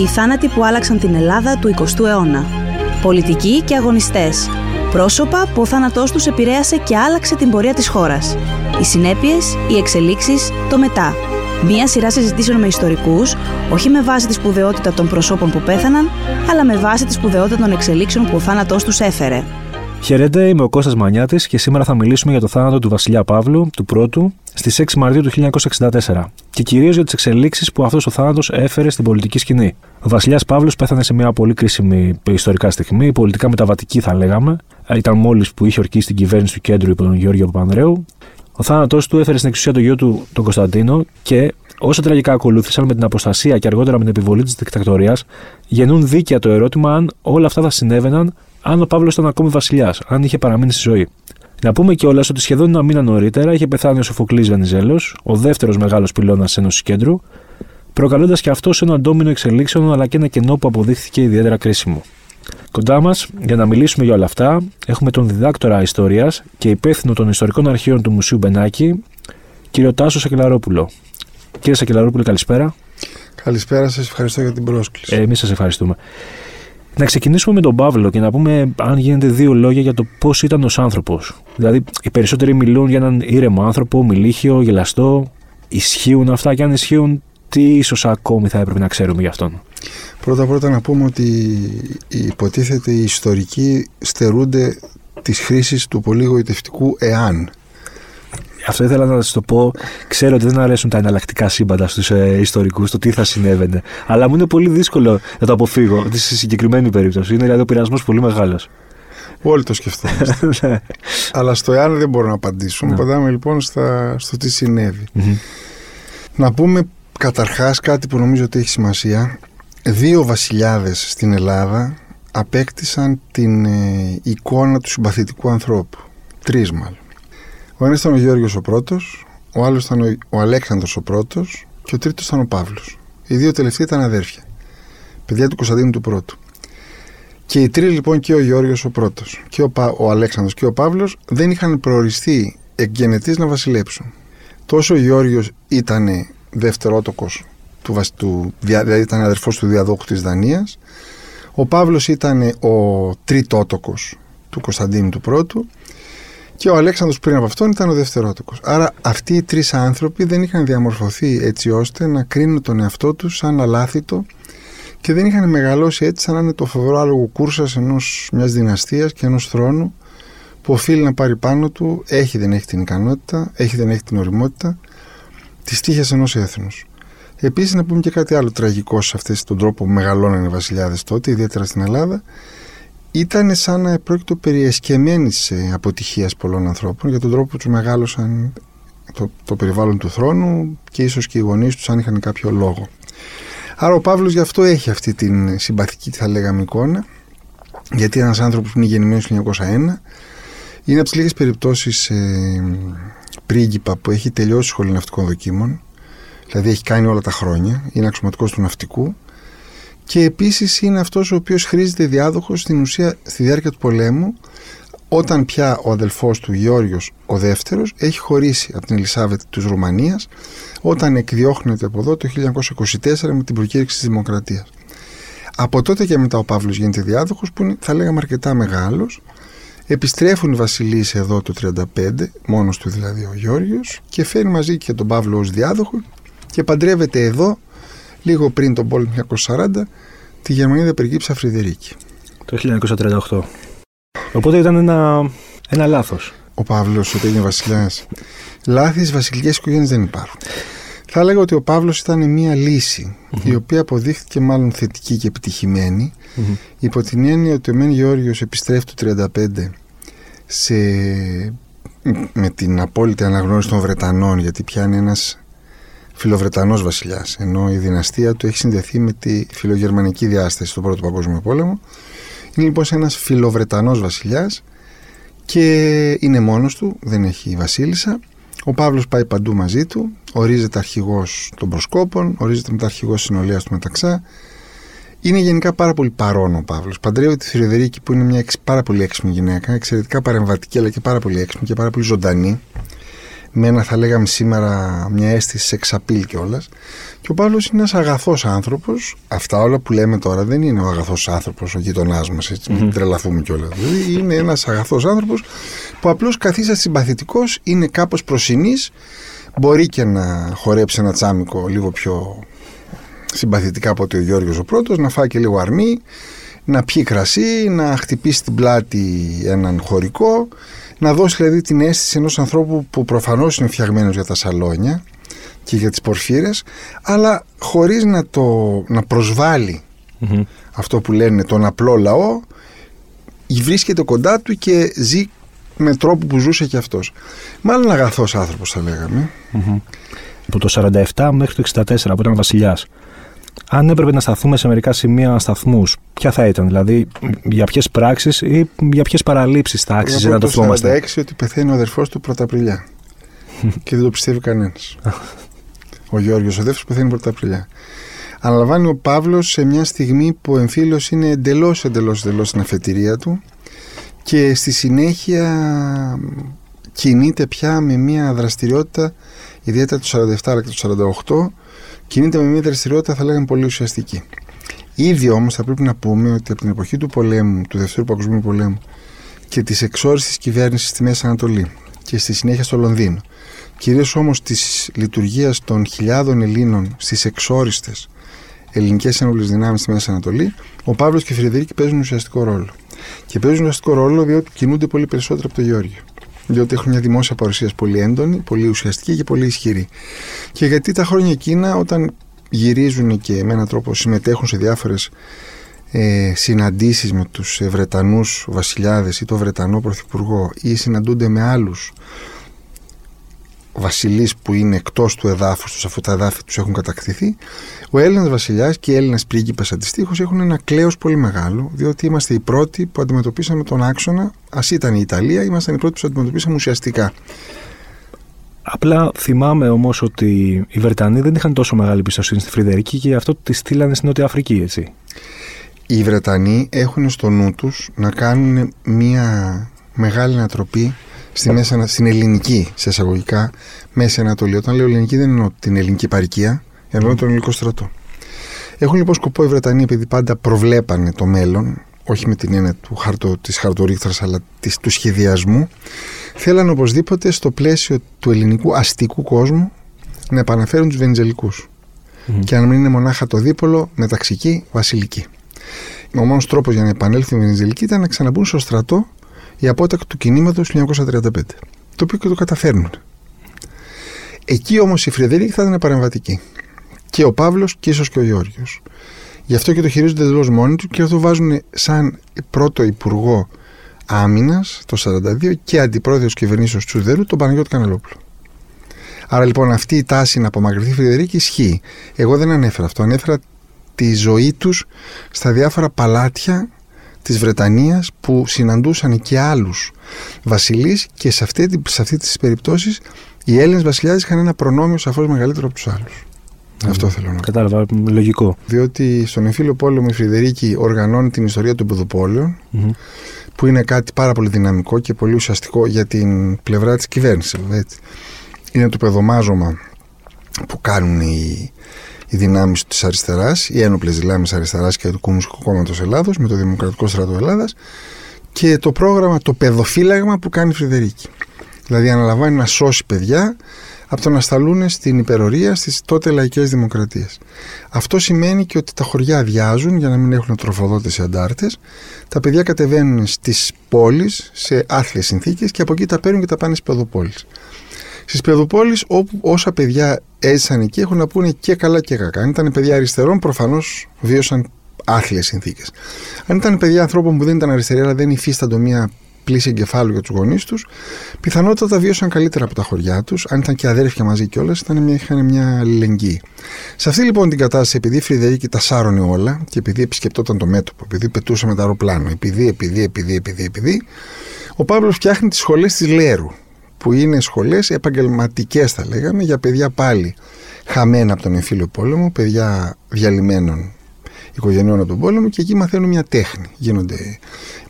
Οι θάνατοι που άλλαξαν την Ελλάδα του 20ου αιώνα. Πολιτικοί και αγωνιστές. Πρόσωπα που ο θάνατός τους επηρέασε και άλλαξε την πορεία της χώρας. Οι συνέπειες, οι εξελίξεις, το μετά. Μία σειρά συζητήσεων με ιστορικούς, όχι με βάση τη σπουδαιότητα των προσώπων που πέθαναν, αλλά με βάση τη σπουδαιότητα των εξελίξεων που ο θάνατός τους έφερε. Χαίρετε, είμαι ο Κώστας Μανιάτης και σήμερα θα μιλήσουμε για το θάνατο του Βασιλιά Παύλου, του πρώτου, στις 6 Μαρτίου του 1964 και κυρίως για τις εξελίξεις που αυτός ο θάνατος έφερε στην πολιτική σκηνή. Ο Βασιλιάς Παύλος πέθανε σε μια πολύ κρίσιμη ιστορικά στιγμή, πολιτικά μεταβατική θα λέγαμε. Ήταν μόλις που είχε ορκίσει την κυβέρνηση του κέντρου υπό τον Γιώργο Παπανδρέου. Ο θάνατός του έφερε στην εξουσία τον γιο του, τον Κωνσταντίνο, και όσο τραγικά ακολούθησαν με την αποστασία και αργότερα με την επιβολή της δικτατορία, γεννούν δίκαια το ερώτημα αν όλα αυτά θα συνέβαιναν αν ο Παύλος ήταν ακόμη βασιλιάς, αν είχε παραμείνει στη ζωή. Να πούμε κιόλας ότι σχεδόν ένα μήνα νωρίτερα είχε πεθάνει ο Σοφοκλής Βενιζέλος, ο δεύτερος μεγάλος πυλώνας τη Ένωση Κέντρου, προκαλώντας και αυτός ένα ντόμινο εξελίξεων αλλά και ένα κενό που αποδείχθηκε ιδιαίτερα κρίσιμο. Κοντά μας, για να μιλήσουμε για όλα αυτά, έχουμε τον διδάκτορα Ιστορίας και υπεύθυνο των Ιστορικών Αρχείων του Μουσείου Μπενάκη, κύριο Τάσο Σακελαρόπουλο. Κύριε Σακελαρόπουλο, καλησπέρα. Καλησπέρα, σας ευχαριστώ για την πρόσκληση. Ε, Εμείς σας ευχαριστούμε. Να ξεκινήσουμε με τον Παύλο και να πούμε, αν γίνεται, δύο λόγια για το πώς ήταν ω άνθρωπος. Δηλαδή, οι περισσότεροι μιλούν για έναν ήρεμο άνθρωπο, μιλίχιο, γελαστό. Ισχύουν αυτά και αν ισχύουν, τι ίσως ακόμη θα έπρεπε να ξέρουμε γι' αυτόν. Πρώτα πρώτα να πούμε ότι υποτίθεται οι ιστορικοί στερούνται της χρήσης του πολύ γοητευτικού εάν. Αυτό ήθελα να σα το πω. Ξέρω ότι δεν αρέσουν τα εναλλακτικά σύμπαντα στους ε, ιστορικούς, το τι θα συνέβαινε. Αλλά μου είναι πολύ δύσκολο να το αποφύγω στη συγκεκριμένη περίπτωση. Είναι δηλαδή ο πειρασμός πολύ μεγάλος. Όλοι το σκεφτόμαστε. Ναι. Αλλά στο εάν δεν μπορώ να απαντήσουμε. Ναι. Απαντάμε λοιπόν στα, στο τι συνεβη Να πούμε καταρχάς κάτι που νομίζω ότι έχει σημασία. Δύο βασιλιάδες στην Ελλάδα απέκτησαν την ε, εικόνα του συμπαθητικού ανθρώπου. Τρεις μάλλον. Ο ένας ήταν ο Γιώργος ο πρώτος, ο άλλος ήταν ο, ο Αλέξανδρος ο πρώτος και ο τρίτος ήταν ο Παύλος. Οι δύο τελευταίοι ήταν αδέρφια. Παιδιά του Κωνσταντίνου του πρώτου. Και οι τρεις λοιπόν και ο Γιώργος ο πρώτος και ο, ο Αλέξανδρος και ο Παύλος δεν είχαν προοριστεί εκγενετής να βασιλέψουν. Τόσο ο Γιώργος ήταν δευτερότοκος του, του, δηλαδή ήταν αδερφός του διαδόχου της Δανίας ο Παύλος ήταν ο τριτότοκος του Κωνσταντίνου του πρώτου και ο Αλέξανδρος πριν από αυτόν ήταν ο δευτερότοκος. Άρα αυτοί οι τρεις άνθρωποι δεν είχαν διαμορφωθεί έτσι ώστε να κρίνουν τον εαυτό τους σαν αλάθητο και δεν είχαν μεγαλώσει έτσι σαν να είναι το φοβερό άλογο κούρσας ενός μιας δυναστείας και ενός θρόνου που οφείλει να πάρει πάνω του, έχει δεν έχει την ικανότητα, έχει δεν έχει την οριμότητα, τη τύχη ενός έθνους. Επίσης, να πούμε και κάτι άλλο τραγικό σε αυτόν τον τρόπο που μεγαλώναν οι βασιλιάδες τότε, ιδιαίτερα στην Ελλάδα, ήταν σαν να πρόκειται περί εσκεμμένης ε, αποτυχίας πολλών ανθρώπων για τον τρόπο που τους μεγάλωσαν το, το περιβάλλον του θρόνου και ίσως και οι γονείς τους αν είχαν κάποιο λόγο. Άρα ο Παύλος γι' αυτό έχει αυτή την συμπαθική θα λέγαμε εικόνα γιατί ένας άνθρωπος που είναι γεννημένο το 1901 είναι από τις λίγες περιπτώσεις ε, πρίγκιπα που έχει τελειώσει σχολή ναυτικών δοκίμων δηλαδή έχει κάνει όλα τα χρόνια, είναι αξιωματικός του ναυτικού και επίσης είναι αυτός ο οποίος χρήζεται διάδοχος στην ουσία στη διάρκεια του πολέμου όταν πια ο αδελφός του Γεώργιος ο δεύτερος έχει χωρίσει από την Ελισάβετ της Ρουμανίας όταν εκδιώχνεται από εδώ το 1924 με την προκήρυξη της Δημοκρατίας. Από τότε και μετά ο Παύλος γίνεται διάδοχος που είναι, θα λέγαμε αρκετά μεγάλος Επιστρέφουν οι βασιλείς εδώ το 35, μόνος του δηλαδή ο Γιώργος και φέρνει μαζί και τον Παύλο ως διάδοχο και παντρεύεται εδώ, λίγο πριν τον πόλεμο 1940, τη Γερμανίδα Περικύψα Φρυδερίκη. Το 1938. Οπότε ήταν ένα, ένα λάθος. Ο Παύλος ότι είναι βασιλιάς. Λάθη βασιλικές οικογένειες δεν υπάρχουν. Θα έλεγα ότι ο Παύλος ήταν μια λυση η οποία αποδείχθηκε μάλλον θετική και επιτυχημένη υπό την έννοια ότι ο Μέν Γεώργιος επιστρέφει το 1935 σε, με την απόλυτη αναγνώριση των Βρετανών γιατί πια είναι ένας φιλοβρετανός βασιλιάς ενώ η δυναστεία του έχει συνδεθεί με τη φιλογερμανική διάσταση στον Πρώτο Παγκόσμιο Πόλεμο είναι λοιπόν ένας φιλοβρετανός βασιλιάς και είναι μόνος του, δεν έχει βασίλισσα ο Παύλος πάει παντού μαζί του, ορίζεται αρχηγός των προσκόπων, ορίζεται μετά αρχηγός συνολίας του Μεταξά. Είναι γενικά πάρα πολύ παρόν ο Παύλος. Παντρεύει τη Θηριοδερίκη που είναι μια πάρα πολύ έξυπνη γυναίκα, εξαιρετικά παρεμβατική αλλά και πάρα πολύ έξυπνη και πάρα πολύ ζωντανή. Με ένα θα λέγαμε σήμερα μια αίσθηση εξαπίλ κιόλας. Και ο Παύλος είναι ένας αγαθός άνθρωπος. Αυτά όλα που λέμε τώρα δεν είναι ο αγαθός άνθρωπος, ο γειτονάς μας, έτσι, mm-hmm. μην τρελαθούμε κιόλας. Δηλαδή είναι ένας αγαθός άνθρωπος που απλώς καθίσα συμπαθητικός, είναι κάπως προσινής, μπορεί και να χορέψει ένα τσάμικο λίγο πιο συμπαθητικά από ότι ο Γιώργος ο πρώτος, να φάει και λίγο αρνί, να πιει κρασί, να χτυπήσει την πλάτη έναν χωρικό, να δώσει δηλαδή την αίσθηση ενός ανθρώπου που προφανώς είναι φτιαγμένος για τα σαλόνια και για τις πορφύρες, αλλά χωρίς να, το, να προσβαλει αυτό που λένε τον απλό λαό, βρίσκεται κοντά του και ζει με τρόπο που ζούσε και αυτός. Μάλλον αγαθός άνθρωπος θα λέγαμε. Από το 47 μέχρι το 64 που ήταν βασιλιάς αν έπρεπε να σταθούμε σε μερικά σημεία σταθμούς, ποια θα ήταν, δηλαδή για ποιες πράξεις ή για ποιες παραλήψεις θα άξιζε να το θυμόμαστε; Το ότι πεθαίνει ο αδερφός του Πρωταπριλιά. και δεν το πιστεύει κανένας. ο Γιώργο ο δεύτερο πεθαίνει Πρωταπριλιά. Αναλαμβάνει ο Παύλος σε μια στιγμή που ο εμφύλιος είναι εντελώς εντελώς εντελώς στην αφετηρία του και στη συνέχεια κινείται πια με μια δραστηριότητα ιδιαίτερα το 47 αλλά και το 48 κινείται με μια δραστηριότητα θα λέγαμε πολύ ουσιαστική. Ήδη όμως θα πρέπει να πούμε ότι από την εποχή του πολέμου, του Δευτέρου Παγκοσμίου Πολέμου και της εξόριστη κυβέρνησης στη Μέση Ανατολή και στη συνέχεια στο Λονδίνο, κυρίως όμως της λειτουργίας των χιλιάδων Ελλήνων στις εξόριστες ελληνικές ένοπλες δυνάμεις στη Μέση Ανατολή, ο Παύλος και η Φρυδερίκη παίζουν ουσιαστικό ρόλο. Και παίζουν ουσιαστικό ρόλο διότι κινούνται πολύ περισσότερο από το Γεώργιο διότι έχουν μια δημόσια παρουσία πολύ έντονη, πολύ ουσιαστική και πολύ ισχυρή. Και γιατί τα χρόνια εκείνα, όταν γυρίζουν και με έναν τρόπο συμμετέχουν σε διάφορες ε, συναντήσεις με τους Βρετανούς βασιλιάδες ή τον Βρετανό Πρωθυπουργό ή συναντούνται με άλλους βασιλείς που είναι εκτός του εδάφους τους, αφού τα εδάφη τους έχουν κατακτηθεί, ο Έλληνας βασιλιάς και οι Έλληνες πρίγκιπες αντιστοίχως έχουν ένα κλέος πολύ μεγάλο, διότι είμαστε οι πρώτοι που αντιμετωπίσαμε τον άξονα. Α ήταν η Ιταλία, ήμασταν οι πρώτοι που αντιμετωπίσαμε ουσιαστικά. Απλά θυμάμαι όμως ότι οι Βρετανοί δεν είχαν τόσο μεγάλη πιστοσύνη στη Φρυδερική και γι' αυτό τη στείλανε στην Νότια Αφρική, έτσι. Οι Βρετανοί έχουν στο νου τους να κάνουν μια μεγάλη ανατροπή στη μέσα, στην ελληνική, σε εισαγωγικά, Μέση Ανατολή. Όταν λέω ελληνική δεν εννοώ την ελληνική παροικία, εννοώ τον ελληνικό στρατό. Έχουν λοιπόν σκοπό οι Βρετανοί, επειδή πάντα προβλέπανε το μέλλον, όχι με την έννοια του χαρτο, της χαρτορίχτρας, αλλά της, του σχεδιασμού, θέλαν οπωσδήποτε στο πλαίσιο του ελληνικού αστικού κόσμου να επαναφέρουν τους βενιζελικούς. Και αν μην είναι μονάχα το δίπολο, μεταξική, βασιλική. Ο μόνος τρόπος για να επανέλθει η Βενιζελική ήταν να ξαναμπούν στο στρατό η απόταξη του κινήματος του 1935. Το οποίο και το καταφέρνουν. Εκεί όμως η Φρεδερίκη θα ήταν παρεμβατική. Και ο Παύλος και ίσως και ο Γιώργο. Γι' αυτό και το χειρίζονται εντελώς μόνοι του και αυτό βάζουν σαν πρώτο υπουργό άμυνας το 1942 και αντιπρόεδρος κυβερνήσεως Τσουδέλου τον Παναγιώτη Κανελόπουλο. Άρα λοιπόν αυτή η τάση να απομακρυνθεί η Φρεδερίκη ισχύει. Εγώ δεν ανέφερα αυτό. Ανέφερα τη ζωή τους στα διάφορα παλάτια της Βρετανίας που συναντούσαν και άλλους βασιλείς και σε αυτή, σε αυτή τις περιπτώσεις οι Έλληνες βασιλιάδες είχαν ένα προνόμιο σαφώς μεγαλύτερο από τους άλλους. Αυτό θέλω να πω. Κατάλαβα, λογικό. Διότι στον εμφύλιο πόλεμο η Φρυδερίκη οργανώνει την ιστορία των πεδοπολεων που είναι κάτι πάρα πολύ δυναμικό και πολύ ουσιαστικό για την πλευρά της κυβέρνησης. Είναι το παιδομάζωμα που κάνουν οι, οι δυνάμεις της αριστεράς, οι ένοπλες δυνάμεις αριστεράς και του Κομμουνιστικού Κόμματος Ελλάδος με το Δημοκρατικό Στρατό Ελλάδας και το πρόγραμμα, το παιδοφύλαγμα που κάνει η Φρυδερίκη. Δηλαδή αναλαμβάνει να σώσει παιδιά από το να σταλούν στην υπερορία στις τότε λαϊκές δημοκρατίες. Αυτό σημαίνει και ότι τα χωριά αδειάζουν για να μην έχουν τροφοδότες ή αντάρτες. Τα παιδιά κατεβαίνουν στις πόλεις σε άθλιες συνθήκες και από εκεί τα παίρνουν και τα πάνε στις παιδοπόλεις. Στις παιδοπόλει, όπου όσα παιδιά έζησαν εκεί, έχουν να πούνε και καλά και κακά. Αν ήταν παιδιά αριστερών, προφανώς βίωσαν άθλιες συνθήκες. Αν ήταν παιδιά ανθρώπων που δεν ήταν αριστεροί, αλλά δεν υφίσταντο μια πλήση εγκεφάλου για τους γονείς τους, πιθανότατα βίωσαν καλύτερα από τα χωριά τους. Αν ήταν και αδέρφια μαζί κιόλας, είχαν μια αλληλεγγύη. Σε αυτή λοιπόν την κατάσταση, επειδή η Φρυδερίκη τα σάρωνε όλα και επειδή επισκεπτόταν το μέτωπο, επειδή πετούσε με το αεροπλάνο, επειδή, επειδή, επειδή, επειδή, επειδή, ο Παύλος φτιάχνει τις σχολές της Λέρου που είναι σχολές επαγγελματικές θα λέγαμε για παιδιά πάλι χαμένα από τον εμφύλιο πόλεμο, παιδιά διαλυμένων οικογενειών από τον πόλεμο και εκεί μαθαίνουν μια τέχνη. Γίνονται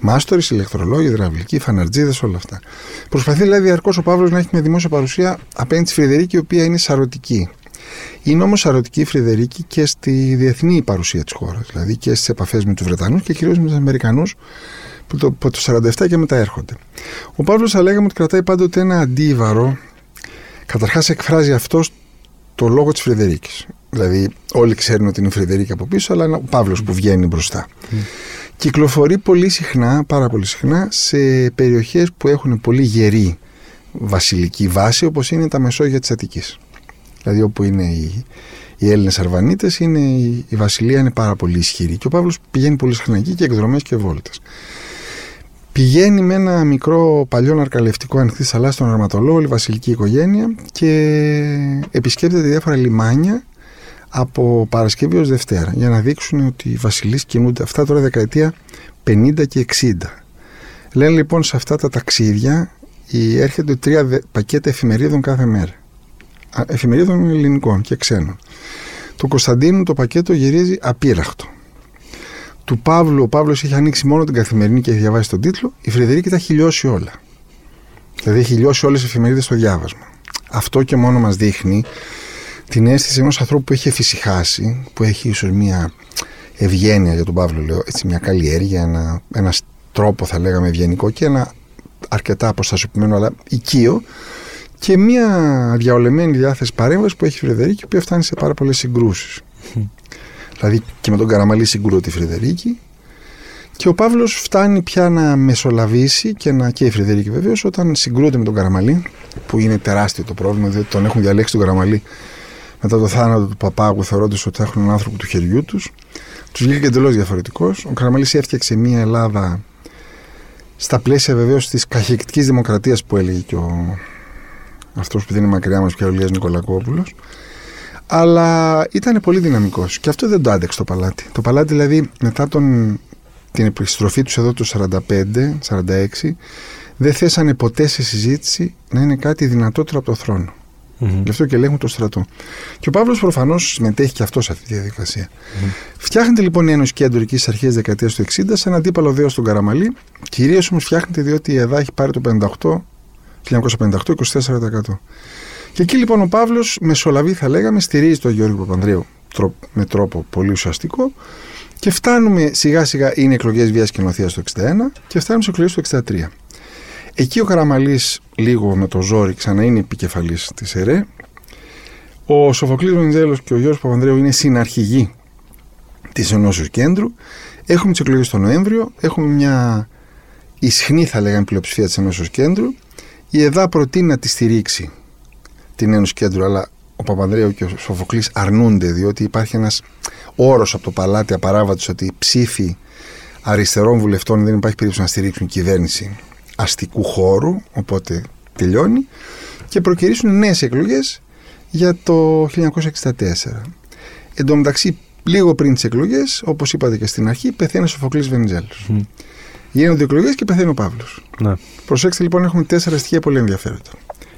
μάστορε, ηλεκτρολόγοι, υδραυλικοί, φαναρτζίδε, όλα αυτά. Προσπαθεί δηλαδή διαρκώς ο Παύλος να έχει μια δημόσια παρουσία απέναντι στη Φρυδερίκη, η οποία είναι σαρωτική. Είναι όμως σαρωτική η Φρυδερίκη και στη διεθνή παρουσία της χώρας, δηλαδή και στις επαφές με τους Βρετανούς και κυρίως με τους Αμερικανούς που το, το 47 και μετά έρχονται. Ο Παύλος θα λέγαμε ότι κρατάει πάντοτε ένα αντίβαρο. Καταρχάς εκφράζει αυτός το λόγο της Φρυδερίκης. Δηλαδή, όλοι ξέρουν ότι είναι η Φρυδερίκη από πίσω, αλλά είναι ο Παύλος που βγαίνει μπροστά. Mm. Κυκλοφορεί πολύ συχνά, πάρα πολύ συχνά, σε περιοχές που έχουν πολύ γερή βασιλική βάση, όπως είναι τα Μεσόγεια της Αττικής. Δηλαδή, όπου είναι οι, οι Έλληνες Αρβανίτες, η, η βασιλεία είναι πάρα πολύ ισχυρή. Και ο Παύλος πηγαίνει πολύ συχνά εκεί και εκδρομές και βόλτες. Πηγαίνει με ένα μικρό παλιό ναρκαλευτικό ανοιχτή θαλάσσια στον Αρματολό, όλη η βασιλική οικογένεια και επισκέπτεται διάφορα λιμάνια από Παρασκευή ως Δευτέρα για να δείξουν ότι οι βασιλείς κινούνται αυτά τώρα δεκαετία 50 και 60. Λένε λοιπόν σε αυτά τα ταξίδια έρχονται τρία πακέτα εφημερίδων κάθε μέρα. Εφημερίδων ελληνικών και ξένων. Το Κωνσταντίνου το πακέτο γυρίζει απείραχτο του Παύλου, ο Παύλος έχει ανοίξει μόνο την καθημερινή και έχει διαβάσει τον τίτλο, η Φρυδερίκη τα έχει λιώσει όλα. Δηλαδή έχει λιώσει όλες τις εφημερίδες στο διάβασμα. Αυτό και μόνο μας δείχνει την αίσθηση ενός ανθρώπου που έχει εφησυχάσει, που έχει ίσως μια ευγένεια για τον Παύλο, λέω, έτσι, μια καλλιέργεια, ένα, ένας τρόπο θα λέγαμε ευγενικό και ένα αρκετά αποστασιοποιημένο αλλά οικείο και μια διαολεμένη διάθεση παρέμβασης που έχει η Φρυδερίκη, που φτάνει σε πάρα πολλές συγκρούσεις. Δηλαδή και με τον Καραμαλή συγκρούω τη Φρυδερίκη. Και ο Παύλος φτάνει πια να μεσολαβήσει και, να, και η Φρυδερίκη βεβαίως όταν συγκρούεται με τον Καραμαλή, που είναι τεράστιο το πρόβλημα, διότι τον έχουν διαλέξει τον Καραμαλή μετά το θάνατο του Παπάγου, θεωρώντας ότι θα έχουν έναν άνθρωπο του χεριού τους. Τους βγήκε εντελώς διαφορετικός. Ο Καραμαλής έφτιαξε μια Ελλάδα στα πλαίσια βεβαίως της καχεκτικής δημοκρατίας που έλεγε και ο αυτός που δεν είναι μακριά μας πια ο Λίας Νικολακόπουλος. Αλλά ήταν πολύ δυναμικός. Και αυτό δεν το άντεξε το παλάτι. Το παλάτι δηλαδή μετά τον, την επιστροφή τους εδώ το 45-46 δεν θέσανε ποτέ σε συζήτηση να είναι κάτι δυνατότερο από το θρόνο. Mm-hmm. Γι' αυτό και ελέγχουν το στρατό. Και ο Παύλος προφανώς συμμετέχει και αυτός σε αυτή τη διαδικασία. Mm-hmm. Φτιάχνεται λοιπόν η Ένωση Κέντρο εκεί στι αρχέ τη δεκαετίας του 60 σαν αντίπαλο δέος στον Καραμαλή. Κυρίως όμως φτιάχνεται διότι η ΕΔΑ έχει πάρει το 58, 1958 24%. Και εκεί λοιπόν ο Παύλος μεσολαβεί, θα λέγαμε, στηρίζει τον Γιώργο Παπανδρέου με τρόπο πολύ ουσιαστικό και φτάνουμε σιγά σιγά, είναι εκλογές βίας και νοθείας το 61 και φτάνουμε σε εκλογές το 63. Εκεί ο Καραμαλής, λίγο με το ζόρι, ξανά είναι επικεφαλής της ΕΡΕ. Ο Σοφοκλής Μεντζέλο και ο Γιώργος Παπανδρέου είναι συναρχηγοί της Ενώσεως Κέντρου. Έχουμε τις εκλογές τον Νοέμβριο. Έχουμε μια ισχνή, θα λέγαμε, πλειοψηφία της Ενώσεως Κέντρου. Η ΕΔΑ προτείνει να τη στηρίξει την Ένωση Κέντρου, αλλά ο Παπανδρέου και ο Σοφοκλής αρνούνται, διότι υπάρχει ένας όρος από το παλάτι απαράβατος ότι ψήφοι αριστερών βουλευτών δεν υπάρχει περίπτωση να στηρίξουν κυβέρνηση αστικού χώρου, οπότε τελειώνει, και προκυρήσουν νέες εκλογές για το 1964. Εν τω μεταξύ, λίγο πριν τις εκλογές, όπως είπατε και στην αρχή, πεθαίνει ο Σοφοκλής Βενιζέλος. Mm. Γίνονται εκλογές και πεθαίνει ο Παύλος. Ναι. Προσέξτε λοιπόν, έχουμε τέσσερα στοιχεία πολύ ενδιαφέροντα.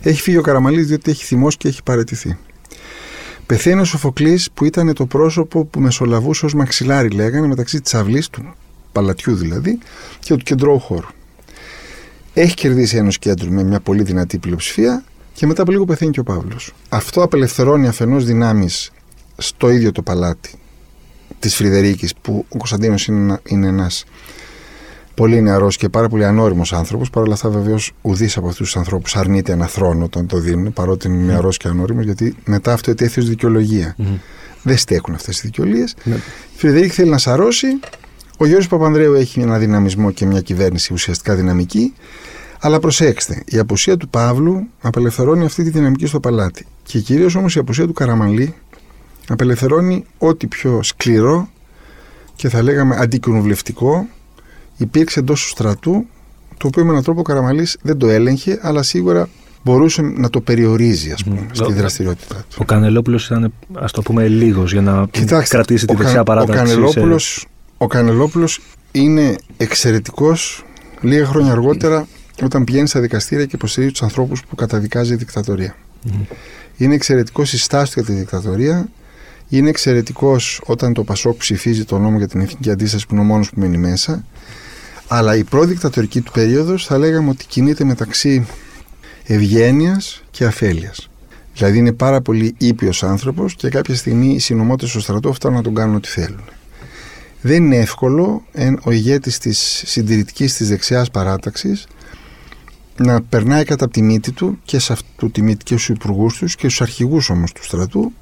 Έχει φύγει ο Καραμαλής διότι έχει θυμώσει και έχει παραιτηθεί. Πεθαίνει ο Σοφοκλής που ήταν το πρόσωπο που μεσολαβούσε ως μαξιλάρι, λέγανε, μεταξύ της αυλής, του παλατιού δηλαδή, και του κεντρώου χώρου. Έχει κερδίσει ένα κέντρο με μια πολύ δυνατή πλειοψηφία και μετά από λίγο πεθαίνει και ο Παύλος. Αυτό απελευθερώνει αφενός δυνάμεις στο ίδιο το παλάτι της Φρυδερίκης, που ο Κωνσταντίνος είναι, είναι ένας πολύ νεαρός και πάρα πολύ ανώριμος άνθρωπος. Παρ' όλα αυτά, βεβαίως, ουδής από αυτούς τους ανθρώπους αρνείται ένα θρόνο όταν το δίνουν, παρότι είναι νεαρός και ανώριμος, γιατί μετά αυτό ετέθη ω δικαιολογία. Mm-hmm. Δεν στέκουν αυτές οι δικαιολογίες. Mm-hmm. Ναι. Η Φρυδερίκη θέλει να σαρώσει. Ο Γιώργος Παπανδρέου έχει ένα δυναμισμό και μια κυβέρνηση ουσιαστικά δυναμική. Αλλά προσέξτε, η απουσία του Παύλου απελευθερώνει αυτή τη δυναμική στο παλάτι. Και κυρίως όμως η απουσία του Καραμαλή απελευθερώνει ό,τι πιο σκληρό και θα λέγαμε αντικοινοβουλευτικό υπήρξε εντός του στρατού, το οποίο με έναν τρόπο ο Καραμαλής δεν το έλεγχε, αλλά σίγουρα μπορούσε να το περιορίζει, ας πούμε, mm. στη δραστηριότητά του. Ο Κανελόπουλος ήταν, ας το πούμε, λίγος για να Κοιτάξτε, κρατήσει τη δεξιά παράταξη. Ο Κανελόπουλος σε... είναι εξαιρετικός λίγα χρόνια αργότερα όταν πηγαίνει στα δικαστήρια και υποστηρίζει τους ανθρώπους που καταδικάζει η δικτατορία. Mm. Είναι εξαιρετικός η στάση του για τη δικτατορία, Είναι εξαιρετικός όταν το Πασόκ ψηφίζει το νόμο για την εθνική αντίσταση που είναι ο μόνος που μένει μέσα. Αλλά η προδικτατορική του περίοδος θα λέγαμε ότι κινείται μεταξύ ευγένειας και αφέλειας. Δηλαδή είναι πάρα πολύ ήπιος άνθρωπος και κάποια στιγμή οι συνωμότες στο στρατό φτάνουν να τον κάνουν ό,τι θέλουν. Δεν είναι εύκολο ο ηγέτης της συντηρητικής της δεξιάς παράταξης να περνάει κατά τη μύτη του και σε αυτού τη μύτη και στους υπουργούς τους και στους αρχηγούς όμως του στρατού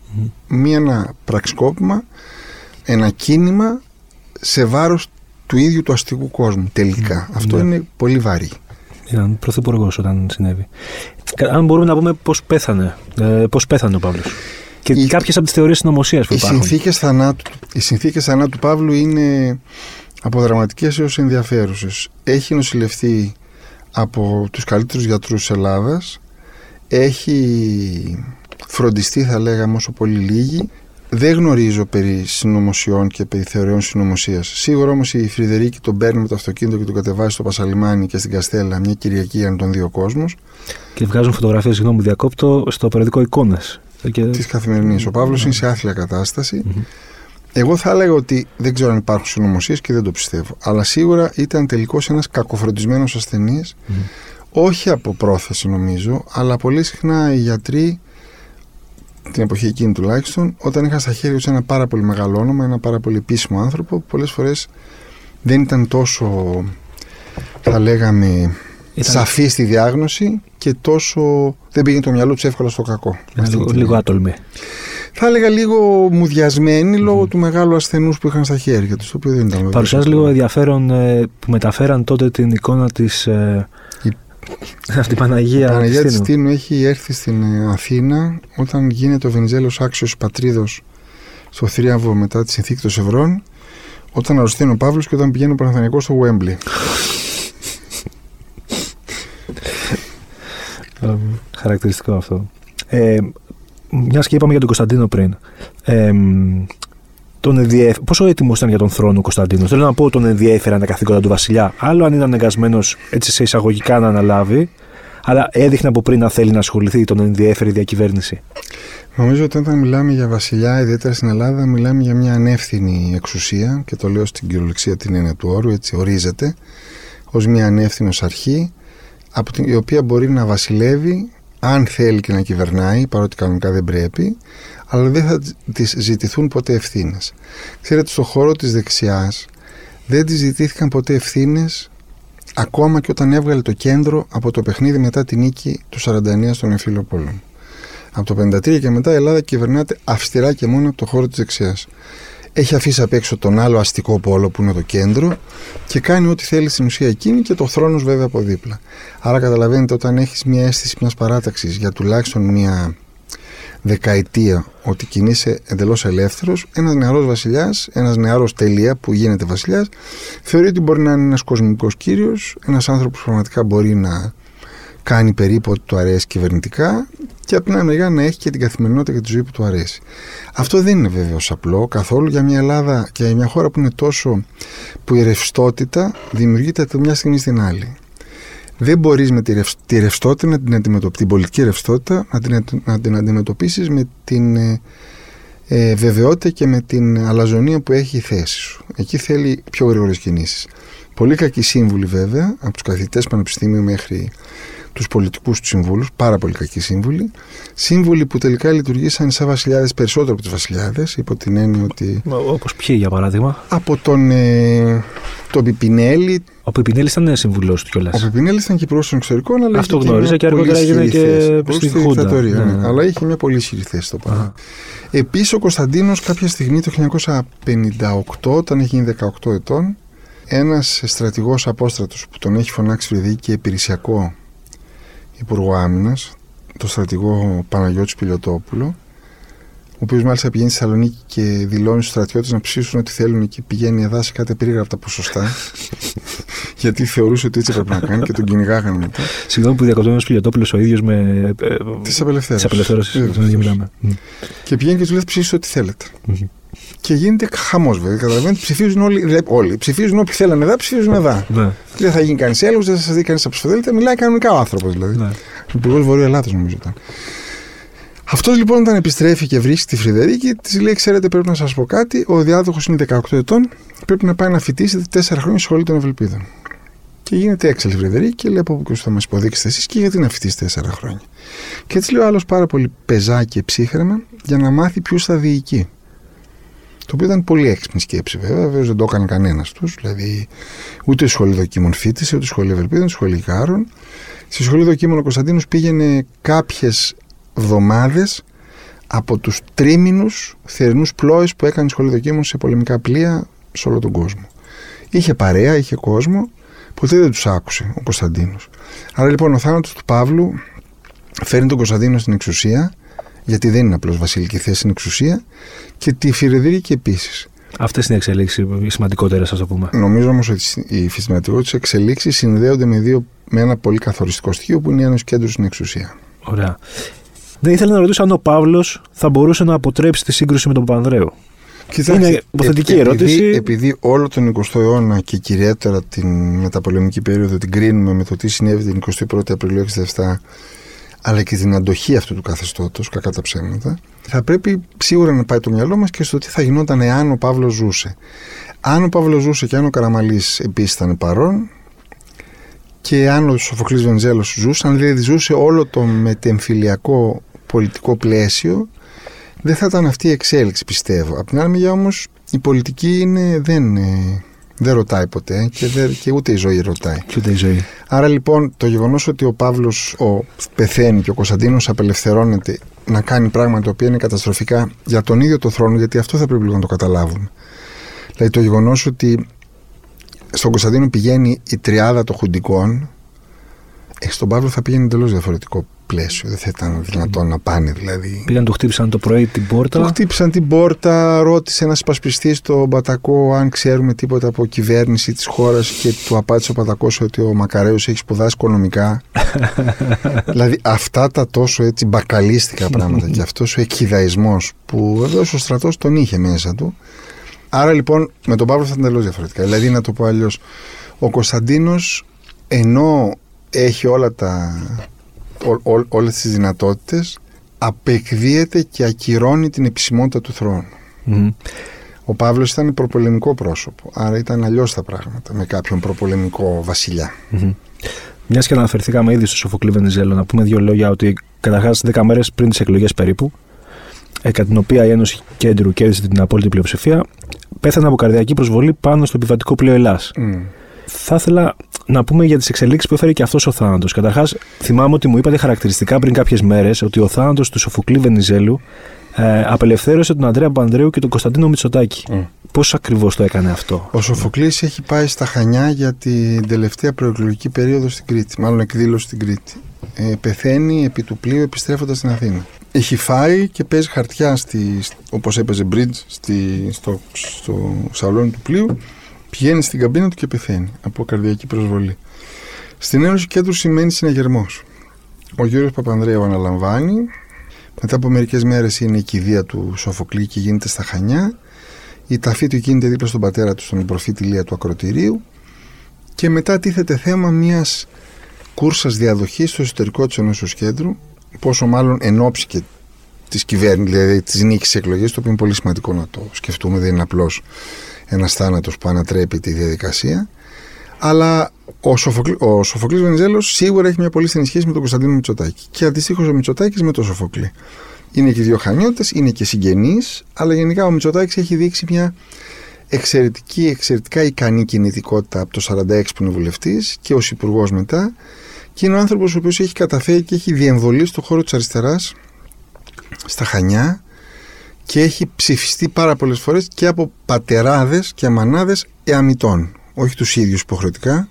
μία ένα πραξικόπημα, ένα κίνημα σε βάρος του ίδιου του αστικού κόσμου τελικά. Αυτό ναι. είναι πολύ βαρύ. Ήταν πρωθυπουργός όταν συνέβη. Αν μπορούμε να πούμε πώς πέθανε, ε, πώς πέθανε ο Παύλος. Και οι, κάποιες από τις θεωρίες συνωμοσία που οι υπάρχουν. Συνθήκες θανάτου, οι συνθήκες θανάτου του Παύλου είναι από δραματικέ έως ενδιαφέρουσες. Έχει νοσηλευτεί από τους καλύτερους γιατρούς της Ελλάδας. Έχει φροντιστεί, θα λέγαμε, όσο πολύ λίγοι. Δεν γνωρίζω περί συνωμοσιών και περί θεωριών συνωμοσίας. Σίγουρα όμως η Φρυδερίκη τον παίρνει με το αυτοκίνητο και τον κατεβάζει στο Πασαλιμάνι και στην Καστέλα μια Κυριακή αν τον δύο κόσμος. Και βγάζουν φωτογραφίες, συγγνώμη μου διακόπτω, στο περιοδικό εικόνες. Και... Της καθημερινής. Ο Παύλος είναι σε άθλια Εγώ θα έλεγα ότι δεν ξέρω αν υπάρχουν συνωμοσίες και δεν το πιστεύω. Αλλά σίγουρα ήταν τελικώς ένας κακοφροντισμένος Όχι από πρόθεση νομίζω, αλλά πολύ συχνά οι γιατροί την εποχή εκείνη τουλάχιστον, όταν είχα στα χέρια τους ένα πάρα πολύ μεγάλο όνομα, ένα πάρα πολύ επίσημο άνθρωπο, που πολλές φορές δεν ήταν τόσο, θα λέγαμε, ήταν... σαφή στη διάγνωση και τόσο δεν πήγαινε το μυαλό τους εύκολα στο κακό. Λίγο, λίγο άτολμη. Θα έλεγα λίγο μουδιασμένοι λόγω του μεγάλου ασθενούς που είχαν στα χέρια τους, το οποίο δεν ήταν Παρουσιάζει λίγο ενδιαφέρον ε, που μεταφέραν τότε την εικόνα της. Ε, αυτή η Παναγία, η Παναγία της Τίνου έχει έρθει στην ε, Αθήνα όταν γίνεται ο Βενιζέλος άξιος πατρίδος στο θρίαμβο μετά τη συνθήκη των Σευρών όταν αρρωσταίνει ο Παύλος και όταν πηγαίνει ο Παναθανικός στο Βέμπλι. Χαρακτηριστικό αυτό. Ε, Μιας και είπαμε για τον Κωνσταντίνο πριν. Ε, τον Πόσο έτοιμος ήταν για τον θρόνο ο Κωνσταντίνος; Θέλω να πω ότι τον ενδιέφεραν τα καθήκοντα του Βασιλιά. Άλλο αν ήταν αναγκασμένος έτσι σε εισαγωγικά να αναλάβει, αλλά έδειχνε από πριν να θέλει να ασχοληθεί, τον ενδιέφερε η διακυβέρνηση. Νομίζω ότι όταν μιλάμε για βασιλιά, ιδιαίτερα στην Ελλάδα, μιλάμε για μια ανεύθυνη εξουσία και το λέω στην κυριολεξία την έννοια του όρου, έτσι ορίζεται, ως μια ανεύθυνος αρχή, από την, η οποία μπορεί να βασιλεύει αν θέλει και να κυβερνάει, παρότι κανονικά δεν πρέπει, αλλά δεν θα της ζητηθούν ποτέ ευθύνες. Ξέρετε, στον χώρο της δεξιάς δεν της ζητήθηκαν ποτέ ευθύνες ακόμα και όταν έβγαλε το κέντρο από το παιχνίδι μετά την νίκη του 49 στον εμφύλιο πόλεμο. Από το 53 και μετά η Ελλάδα κυβερνάται αυστηρά και μόνο από το χώρο της δεξιάς. Έχει αφήσει απ' έξω τον άλλο αστικό πόλο που είναι το κέντρο και κάνει ό,τι θέλει στην ουσία εκείνη και το θρόνος βέβαια από δίπλα. Άρα καταλαβαίνετε όταν έχεις μια αίσθηση μιας παράταξης για τουλάχιστον μια δεκαετία ότι κινείσαι εντελώς ελεύθερος, ένας νεαρός βασιλιάς, ένας νεαρός τελεία που γίνεται βασιλιάς, θεωρεί ότι μπορεί να είναι ένας κοσμικός κύριος, ένας άνθρωπος που πραγματικά μπορεί να κάνει περίπου ό,τι του αρέσει κυβερνητικά και από την άλλη μεριά να έχει και την καθημερινότητα και τη ζωή που του αρέσει. Αυτό δεν είναι βέβαιο απλό καθόλου για μια Ελλάδα και για μια χώρα που είναι τόσο που η ρευστότητα δημιουργείται από μια στιγμή στην άλλη δεν μπορείς με τη, τη ρευστότητα να την αντιμετωπίσει, την πολιτική ρευστότητα να την, να την αντιμετωπίσεις με την ε, ε, βεβαιότητα και με την αλαζονία που έχει η θέση σου. Εκεί θέλει πιο γρήγορες κινήσεις. Πολύ κακοί σύμβουλοι βέβαια, από τους καθηγητές πανεπιστήμιου μέχρι τους πολιτικούς τους συμβούλου, πάρα πολύ κακοί σύμβουλοι. Σύμβουλοι που τελικά λειτουργήσαν σαν βασιλιάδες περισσότερο από τους βασιλιάδες, υπό την έννοια ότι. Όπως ποιοι για παράδειγμα; Από τον, ε, τον Πιπινέλη. Ο Πιπινέλης ήταν σύμβουλο του κιόλας. Ο Πιπινέλης ήταν και υπουργός των εξωτερικών, αλλά. Αυτό γνώριζα και αργότερα έγινε και στη δικτατορία. Ναι. Ναι. Αλλά είχε μια πολύ ισχυρή θέση στο παρά. Επίσης ο Κωνσταντίνος κάποια στιγμή το 1958, όταν έχει γίνει 18 ετών, ένας στρατηγός απόστρατος που τον έχει φωνάξει Φρυδίκη και υπηρεσιακό Υπουργό Άμυνας, το στρατηγό Παναγιώτης Πιλιοτόπουλο, ο οποίος μάλιστα πηγαίνει στη Θεσσαλονίκη και δηλώνει στους στρατιώτες να ψήσουν ό,τι θέλουν και πηγαίνει εδώ σε κάτι περίγραπτα ποσοστά. γιατί θεωρούσε ότι έτσι έπρεπε να κάνει και τον κυνηγάγανε μετά. Συγγνώμη που διακοπτώνει ο Πιλιοτόπουλο ο ίδιος με. Ε, Της απελευθέρωσης. Της απελευθέρωσης. Και πηγαίνει και του λέει ψήσει ό,τι θέλετε. Και γίνεται χαμός βέβαια. Καταλαβαίνετε, ψηφίζουν όλοι. όλοι ψηφίζουν όποιοι θέλανε εδώ, ψηφίζουν εδώ. Ναι. Δεν θα γίνει κανείς έλεγχος, δεν θα σας δει κανείς από Μιλάει κανονικά ο άνθρωπος δηλαδή. Ναι. Υπουργός Βορείου Ελλάδα νομίζω ήταν. Αυτός λοιπόν όταν επιστρέφει και βρίσκει τη Φρυδερίκη, της λέει: Ξέρετε, πρέπει να σας πω κάτι. Ο διάδοχος είναι 18 ετών, πρέπει να πάει να φοιτήσει 4 χρόνια στη σχολή των Ευλπίδων. Και γίνεται έξαλλη Φρυδερίκη και λέει: Από πού θα μας υποδείξετε εσείς και γιατί να φοιτήσει 4 χρόνια. Και έτσι λέει ο άλλος πάρα πολύ πεζά και ψύχρεμα για να μάθει ποιου θα διοικεί. Το οποίο ήταν πολύ έξυπνη σκέψη, βέβαια. Βέβαια δεν το έκανε κανένας τους. Δηλαδή, ούτε σχολή δοκίμων φίτησε, ούτε σχολή Ευελπίδων, ούτε σχολή Κάρων. Στη σχολή δοκίμων ο Κωνσταντίνος πήγαινε κάποιες εβδομάδες από τους τρίμηνους θερινούς πλόε που έκανε η σχολή δοκίμων σε πολεμικά πλοία σε όλο τον κόσμο. Είχε παρέα, είχε κόσμο, ποτέ δεν τους άκουσε ο Κωνσταντίνος. Άρα λοιπόν ο θάνατος του Παύλου φέρνει τον Κωνσταντίνο στην εξουσία γιατί δεν είναι απλώς βασιλική θέση, είναι εξουσία, και τη Φιρεδρίκη επίσης. Αυτές είναι οι εξελίξεις οι σημαντικότερες, ας το πούμε. Νομίζω όμως ότι οι φυσιολογικέ εξελίξεις συνδέονται με, δύο, με ένα πολύ καθοριστικό στοιχείο που είναι ένα κέντρο στην εξουσία. Ωραία. Δεν ήθελα να ρωτήσω αν ο Παύλος θα μπορούσε να αποτρέψει τη σύγκρουση με τον Παπανδρέου. Κοιτάξτε, είναι υποθετική ερώτηση. Επειδή όλο τον 20ο αιώνα και κυριότερα την μεταπολεμική περίοδο την κρίνουμε με το τι συνέβη την 21η Απριλίου 1967 αλλά και την αντοχή αυτού του καθεστώτος, κακά τα ψέματα, θα πρέπει σίγουρα να πάει το μυαλό μας και στο τι θα γινόταν εάν ο Παύλος ζούσε. Αν ο Παύλος ζούσε και αν ο Καραμαλής επίσης ήταν παρόν και αν ο Σοφοκλής Βενζέλος ζούσε, αν δηλαδή ζούσε όλο το μετεμφυλιακό πολιτικό πλαίσιο, δεν θα ήταν αυτή η εξέλιξη πιστεύω. Απ' την άλλη μεριά όμως η πολιτική είναι, δεν δεν ρωτάει ποτέ και, δεν, και ούτε η ζωή ρωτάει. Και ούτε η ζωή. Άρα λοιπόν το γεγονός ότι ο Παύλος πεθαίνει και ο Κωνσταντίνος απελευθερώνεται να κάνει πράγματα τα οποία είναι καταστροφικά για τον ίδιο το θρόνο, γιατί αυτό θα πρέπει λίγο να το καταλάβουμε. Δηλαδή το γεγονός ότι στον Κωνσταντίνο πηγαίνει η τριάδα των χουντικών, ε, στον Παύλο θα πήγαινε εντελώς διαφορετικό πλαίσιο. Δεν θα ήταν δυνατόν να πάνε δηλαδή. Πήγαν, του χτύπησαν το πρωί την πόρτα. Του χτύπησαν την πόρτα, ρώτησε ένας υπασπιστής στον Πατακό αν ξέρουμε τίποτα από κυβέρνηση της χώρας και του απάντησε ο Πατακός ότι ο Μακαρέο έχει σπουδάσει οικονομικά. δηλαδή αυτά τα τόσο έτσι μπακαλίστικα πράγματα και αυτός ο εκειδαϊσμό που βεβαίω ο στρατός τον είχε μέσα του. Άρα λοιπόν με τον Παύλο θα ήταν τελείω διαφορετικά. Δηλαδή να το πω αλλιώς, ο Κωνσταντίνος ενώ έχει όλα τα ό, ό, όλες τις δυνατότητες απεκδίεται και ακυρώνει την επισημότητα του θρόνου. Ο Παύλος ήταν προπολεμικό πρόσωπο, άρα ήταν αλλιώς τα πράγματα με κάποιον προπολεμικό βασιλιά. Mm-hmm. Μιας και αναφερθήκαμε ήδη στο Σοφοκλή Βενιζέλο, να πούμε δύο λόγια ότι καταρχάς 10 μέρες πριν τις εκλογές περίπου, ε, κατά την οποία η Ένωση Κέντρου κέρδισε την απόλυτη πλειοψηφία, πέθανε από καρδιακή προσβολή πάνω στο επιβατικό πλοίο Ελλάς. Mm. Θα ήθελα να πούμε για τις εξελίξεις που έφερε και αυτός ο θάνατος. Καταρχάς, θυμάμαι ότι μου είπατε χαρακτηριστικά πριν κάποιες μέρες ότι ο θάνατος του Σοφοκλή Βενιζέλου ε, απελευθέρωσε τον Ανδρέα Πανδρέου και τον Κωνσταντίνο Μητσοτάκη. Mm. Πώς ακριβώς το έκανε αυτό, Ο Σοφοκλή έχει πάει στα Χανιά για την τελευταία προεκλογική περίοδο στην Κρήτη, μάλλον εκδήλωση στην Κρήτη. Ε, πεθαίνει επί του πλοίου επιστρέφοντας στην Αθήνα. Έχει φάει και παίζει χαρτιά, στη, όπως έπαιζε bridge στη, στο, στο σαλόνι του πλοίου Πηγαίνει στην καμπίνα του και πεθαίνει από καρδιακή προσβολή. Στην Ένωση Κέντρου σημαίνει συναγερμός. Ο Γιώργος Παπανδρέου αναλαμβάνει. Μετά από μερικές μέρες είναι η κηδεία του Σοφοκλή και γίνεται στα Χανιά. Η ταφή του γίνεται δίπλα στον πατέρα του, στον προφήτη Λία του Ακροτηρίου. Και μετά τίθεται θέμα μιας κούρσας διαδοχής στο εσωτερικό της Ενώσεως Κέντρου. Πόσο μάλλον εν ώψη και της κυβέρνηση, δηλαδή της νίκης εκλογής, το οποίο είναι πολύ σημαντικό να το σκεφτούμε, δεν είναι απλώς ένας θάνατος που ανατρέπει τη διαδικασία. Αλλά ο, Σοφοκλή, ο Σοφοκλής Βενιζέλος σίγουρα έχει μια πολύ στενή σχέση με τον Κωνσταντίνο Μητσοτάκη. Και αντιστοίχως ο Μητσοτάκης με τον Σοφοκλή. Είναι και δύο χανιώτες, είναι και συγγενείς, αλλά γενικά ο Μητσοτάκης έχει δείξει μια εξαιρετική, εξαιρετικά ικανή κινητικότητα από το 46 που είναι βουλευτής και ως υπουργός μετά. Και είναι ο άνθρωπος ο οποίος έχει καταφέρει και έχει διεμβολεί στον χώρο της αριστεράς, στα Χανιά, και έχει ψηφιστεί πάρα πολλές φορές και από πατεράδες και μανάδες εαμητών. Όχι τους ίδιους υποχρεωτικά,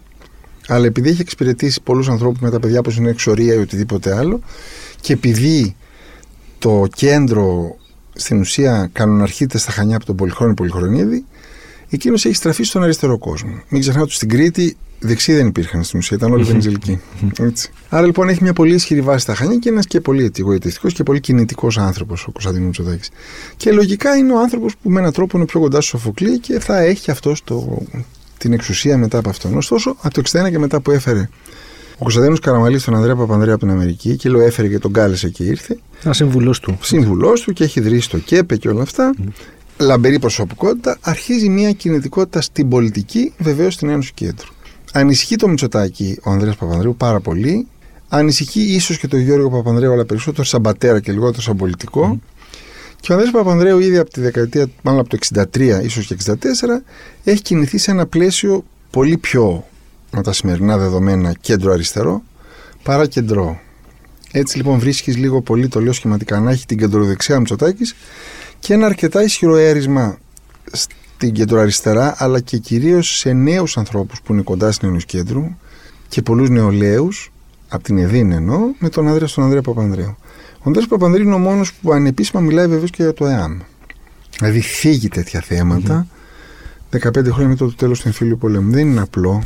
αλλά επειδή έχει εξυπηρετήσει πολλούς ανθρώπους με τα παιδιά που είναι εξορία ή οτιδήποτε άλλο, και επειδή το κέντρο στην ουσία κανοναρχείται στα Χανιά από τον Πολυχρόνιο Πολυχρονίδη, εκείνος έχει στραφεί στον αριστερό κόσμο. Μην ξεχνάτε ότι στην Κρήτη δεξί δεν υπήρχαν στην ουσία, ήταν όλοι βενιζελικοί. Άρα λοιπόν έχει μια πολύ ισχυρή βάση στα Χανιά και ένας και πολύ εγωιτευτικό και πολύ κινητικός άνθρωπος ο Κωνσταντίνο Μητσοτάκη. Και λογικά είναι ο άνθρωπος που με έναν τρόπο είναι πιο κοντά στο Σοφοκλή και θα έχει αυτό το, την εξουσία μετά από αυτόν. Ωστόσο, από το 61 και μετά που έφερε Ο Κωνσταντίνος Καραμαλής τον Ανδρέα Παπανδρέα από την Αμερική και λέω έφερε και τον κάλεσε και ήρθε. Ένα σύμβουλός του. Σύμβουλός του και έχει ιδρύσει το ΚΕΠΕ και όλα αυτά. Mm. Λαμπερή προσωπικότητα. Αρχίζει μια κινητικότητα στην πολιτική, βεβαίως στην Ένωση Κέντρου. Ανησυχεί το Μητσοτάκι ο Ανδρέας Παπανδρέου πάρα πολύ. Ανησυχεί ίσως και τον Γιώργο Παπανδρέου, αλλά περισσότερο σαν πατέρα και λιγότερο σαν πολιτικό. Και ο Ανδρέας Παπανδρέου ήδη από τη δεκαετία, μάλλον από το 63 ίσως και 64, έχει κινηθεί σε ένα πλαίσιο πολύ πιο με τα σημερινά δεδομένα κέντρο αριστερό παρά κεντρό. Έτσι λοιπόν βρίσκεις λίγο πολύ το λέω σχηματικά να έχει την κεντροδεξιά Μητσοτάκης και ένα αρκετά ισχυρό έρισμα στην κεντροαριστερά αλλά και κυρίως σε νέους ανθρώπους που είναι κοντά στην Ένωση Κέντρου και πολλούς νεολαίους από την Εδίν εννοώ με τον Ανδρέα στον Ανδρέα Παπανδρέου. Ο Ανδρέας Παπανδρέου είναι ο μόνος που ανεπίσημα μιλάει βεβαίως και για το ΕΑΜ. Δηλαδή φύγει τέτοια θέματα 15 χρόνια μετά το τέλος του εμφύλιου πολέμου. Δεν είναι απλό.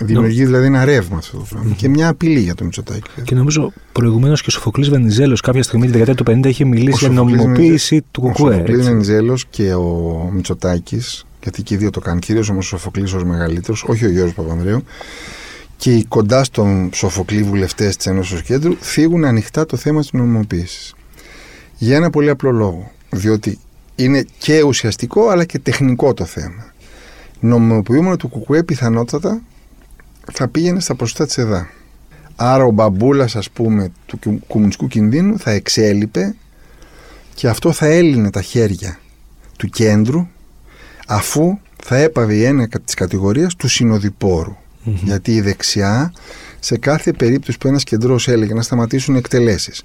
Δημιουργεί δηλαδή ένα ρεύμα αυτό το πραγμα και μια απειλή για το Μητσοτάκι. Και νομίζω προηγουμένως και ο Σοφοκλής Βενιζέλος κάποια στιγμή τη δεκαετία του 50 είχε μιλήσει για νομιμοποίηση του Κουκουέ. Ο Σοφοκλής Βενιζέλος και ο Μητσοτάκης, γιατί και οι δύο το κάνουν, κυρίως όμως ο Σοφοκλής ως μεγαλύτερος, όχι ο Γιώργο Παπανδρέου, και οι κοντά στον Σοφοκλή βουλευτές της Ένωση Κέντρου θίγουν ανοιχτά το θέμα της νομιμοποίησης. Για ένα πολύ απλό λόγο. Διότι είναι και ουσιαστικό αλλά και τεχνικό το θέμα. Νομιμοποιούμενο του Κουκουέ πιθανότατα θα πήγαινε στα ποσοστά της ΕΔΑ. Άρα ο μπαμπούλας, ας πούμε, του κομμουνιστικού κινδύνου θα εξέλιπε και αυτό θα έλυνε τα χέρια του κέντρου αφού θα έπαβε η έννοια της κατηγορίας του συνοδοιπόρου. Γιατί η δεξιά, σε κάθε περίπτωση που ένας κεντρός έλεγε να σταματήσουν εκτελέσεις,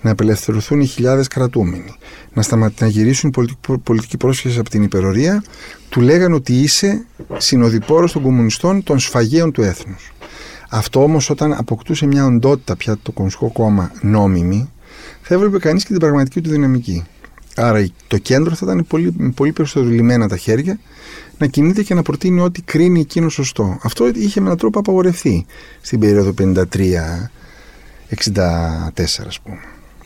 να απελευθερωθούν οι χιλιάδες κρατούμενοι, να, σταμα... να γυρίσουν πολιτική, πολιτική πρόσφυγε από την υπερορία, του λέγανε ότι είσαι συνοδοιπόρος των κομμουνιστών των σφαγέων του έθνους. Αυτό όμως όταν αποκτούσε μια οντότητα πια το Κομμουνιστικό Κόμμα νόμιμη, θα έβλεπε κανείς και την πραγματική του δυναμική. Άρα το κέντρο θα ήταν πολύ, πολύ περισσότερο λιμένα τα χέρια να κινείται και να προτείνει ό,τι κρίνει εκείνο σωστό. Αυτό είχε με έναν τρόπο απαγορευτεί στην περίοδο 53-64, ας πούμε.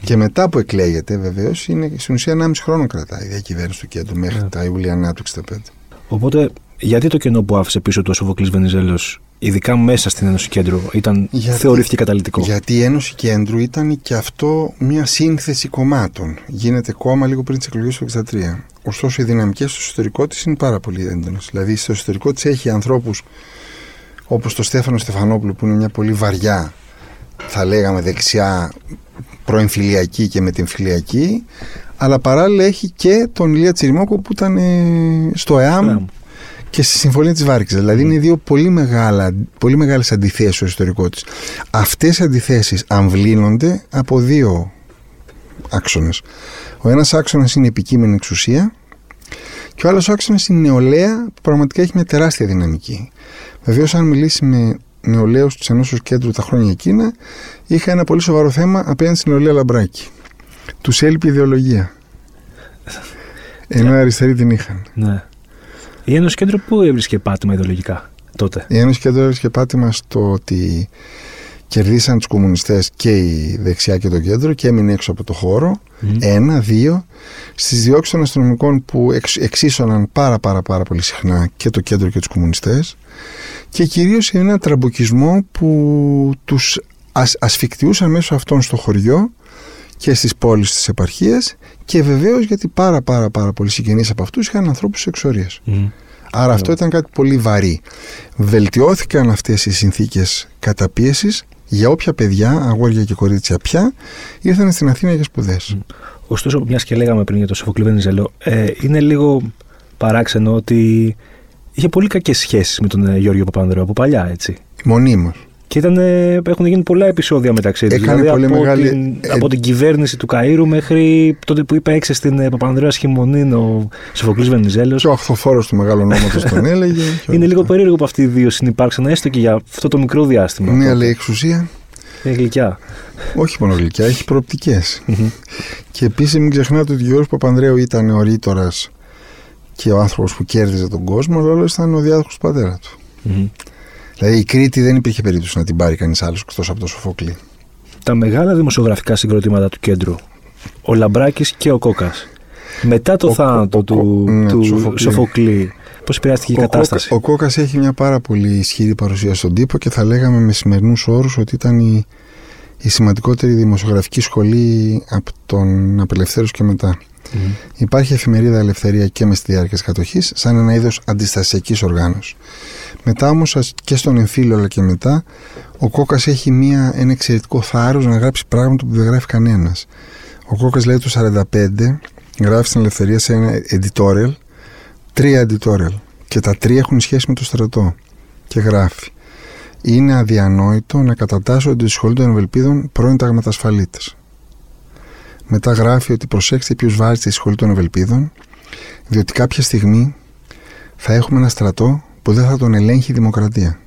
Και μετά που εκλέγεται, βεβαίως, είναι στην ουσία 1,5 χρόνο κρατάει η διακυβέρνηση του κέντρου μέχρι yeah. Ναι. τα Ιουλιανά του 65. Οπότε, γιατί το κενό που άφησε πίσω του ο Σοφοκλή Βενιζέλος, ειδικά μέσα στην Ένωση Κέντρου, ήταν, γιατί, θεωρήθηκε καταλητικό. Γιατί η Ένωση Κέντρου ήταν και αυτό μια σύνθεση κομμάτων. Γίνεται κόμμα λίγο πριν τις εκλογές του 1963. Ωστόσο, οι δυναμικές στο εσωτερικό της είναι πάρα πολύ έντονες. Δηλαδή, στο εσωτερικό της έχει ανθρώπους όπως το Στέφανο Στεφανόπουλο, που είναι μια πολύ βαριά, θα λέγαμε δεξιά προεμφυλιακή και με την φιλιακή, αλλά παράλληλα έχει και τον Ηλία Τσιριμόκο που ήταν ε, στο ΕΑΜ και στη Συμφωνία της Βάρκης. Δηλαδή είναι δύο πολύ, μεγάλα, πολύ μεγάλες αντιθέσεις στο ιστορικό της. Αυτές οι αντιθέσεις αμβλύνονται από δύο άξονες. Ο ένας άξονας είναι η επικείμενη εξουσία και ο άλλος άξονας είναι η νεολαία που πραγματικά έχει μια τεράστια δυναμική. Βεβαίως, αν μιλήσει με νεολαίους της Ενώσεω Κέντρου τα χρόνια εκείνα, είχα ένα πολύ σοβαρό θέμα απέναντι στην νεολαία Λαμπράκη. Τους έλειπε ιδεολογία. Ενώ αριστεροί την είχαν. Ναι. Η Ένωση Κέντρο πού έβρισκε πάτημα ιδεολογικά τότε; Η Ένωση Κέντρο έβρισκε πάτημα στο ότι κερδίσαν τους κομμουνιστές και η δεξιά και το κέντρο και έμεινε έξω από το χώρο. Ένα, δύο. Στις διώξεις των αστυνομικών που εξ, εξίσωναν πάρα πάρα πάρα πολύ συχνά και το κέντρο και τους κομμουνιστές και κυρίως σε ένα τραμποκισμό που τους ας, ασφικτιούσαν μέσω αυτών στο χωριό και στις πόλεις της επαρχίας και βεβαίως γιατί πάρα πάρα πάρα πολλοί συγγενείς από αυτούς είχαν ανθρώπους εξορίας. Mm. Άρα αυτό ήταν κάτι πολύ βαρύ. Βελτιώθηκαν αυτές οι συνθήκες καταπίεσης για όποια παιδιά, αγόρια και κορίτσια πια, ήρθαν στην Αθήνα για σπουδές. Ωστόσο, μιας και λέγαμε πριν για το Σοφοκλή Βενιζέλο, ε, είναι λίγο παράξενο ότι είχε πολύ κακές σχέσεις με τον ε, Γιώργο Παπανδρέου από παλιά, έτσι. Μονίμως. Και ήταν, έχουν γίνει πολλά επεισόδια μεταξύ τους. Δηλαδή, πολύ από, μεγάλη... την, ε... από την κυβέρνηση του Καΐρου μέχρι τότε που είπε έξι στην ε, Παπανδρέας Σχημονίν ο Σοφοκλής Βενιζέλος. Και ο αχθοφόρος του μεγάλου ονόματο τον έλεγε. Είναι λίγο περίεργο που αυτοί οι δύο συνεπάρξαν έστω και για αυτό το μικρό διάστημα. Ναι, αλλά η εξουσία. Είναι γλυκιά. Όχι μόνο γλυκιά, έχει προοπτικές. και επίσης μην ξεχνάτε ότι ο Γιώργος Παπανδρέου ήταν ο ρήτορας και ο άνθρωπος που κέρδιζε τον κόσμο, αλλά όλο ήταν ο διάδοχος του πατέρα του. Mm-hmm. Δηλαδή η Κρήτη δεν υπήρχε περίπτωση να την πάρει κανείς άλλος εκτός από το Σοφόκλη. Τα μεγάλα δημοσιογραφικά συγκροτήματα του κέντρου, ο Λαμπράκης και ο Κόκας. Μετά το ο, θάνατο του, ναι, του Σοφοκλή, πώ πώς επηρεάστηκε η κατάσταση; ο Κόκας έχει μια πάρα πολύ ισχυρή παρουσία στον τύπο και θα λέγαμε με σημερινούς όρους ότι ήταν η, η σημαντικότερη δημοσιογραφική σχολή από τον Απελευθέρωση και μετά. Mm. Υπάρχει εφημερίδα Ελευθερία και με στη διάρκεια τη κατοχής, σαν ένα είδος αντιστασιακής οργάνωσης. Μετά όμως και στον εμφύλιο αλλά και μετά, ο Κόκας έχει μια, ένα εξαιρετικό θάρρος να γράψει πράγματα που δεν γράφει κανένας. Ο Κόκας λέει το 45, γράφει στην Ελευθερία σε ένα editorial, τρία editorial. Και τα τρία έχουν σχέση με το στρατό. Και γράφει. Είναι αδιανόητο να κατατάσσονται στη σχολή των Ευελπίδων πρώην ταγματασφαλίτες. Μετά γράφει ότι προσέξτε ποιου βάζετε στη σχολή των Ευελπίδων, διότι κάποια στιγμή θα έχουμε ένα στρατό που δεν θα τον ελέγχει η δημοκρατία.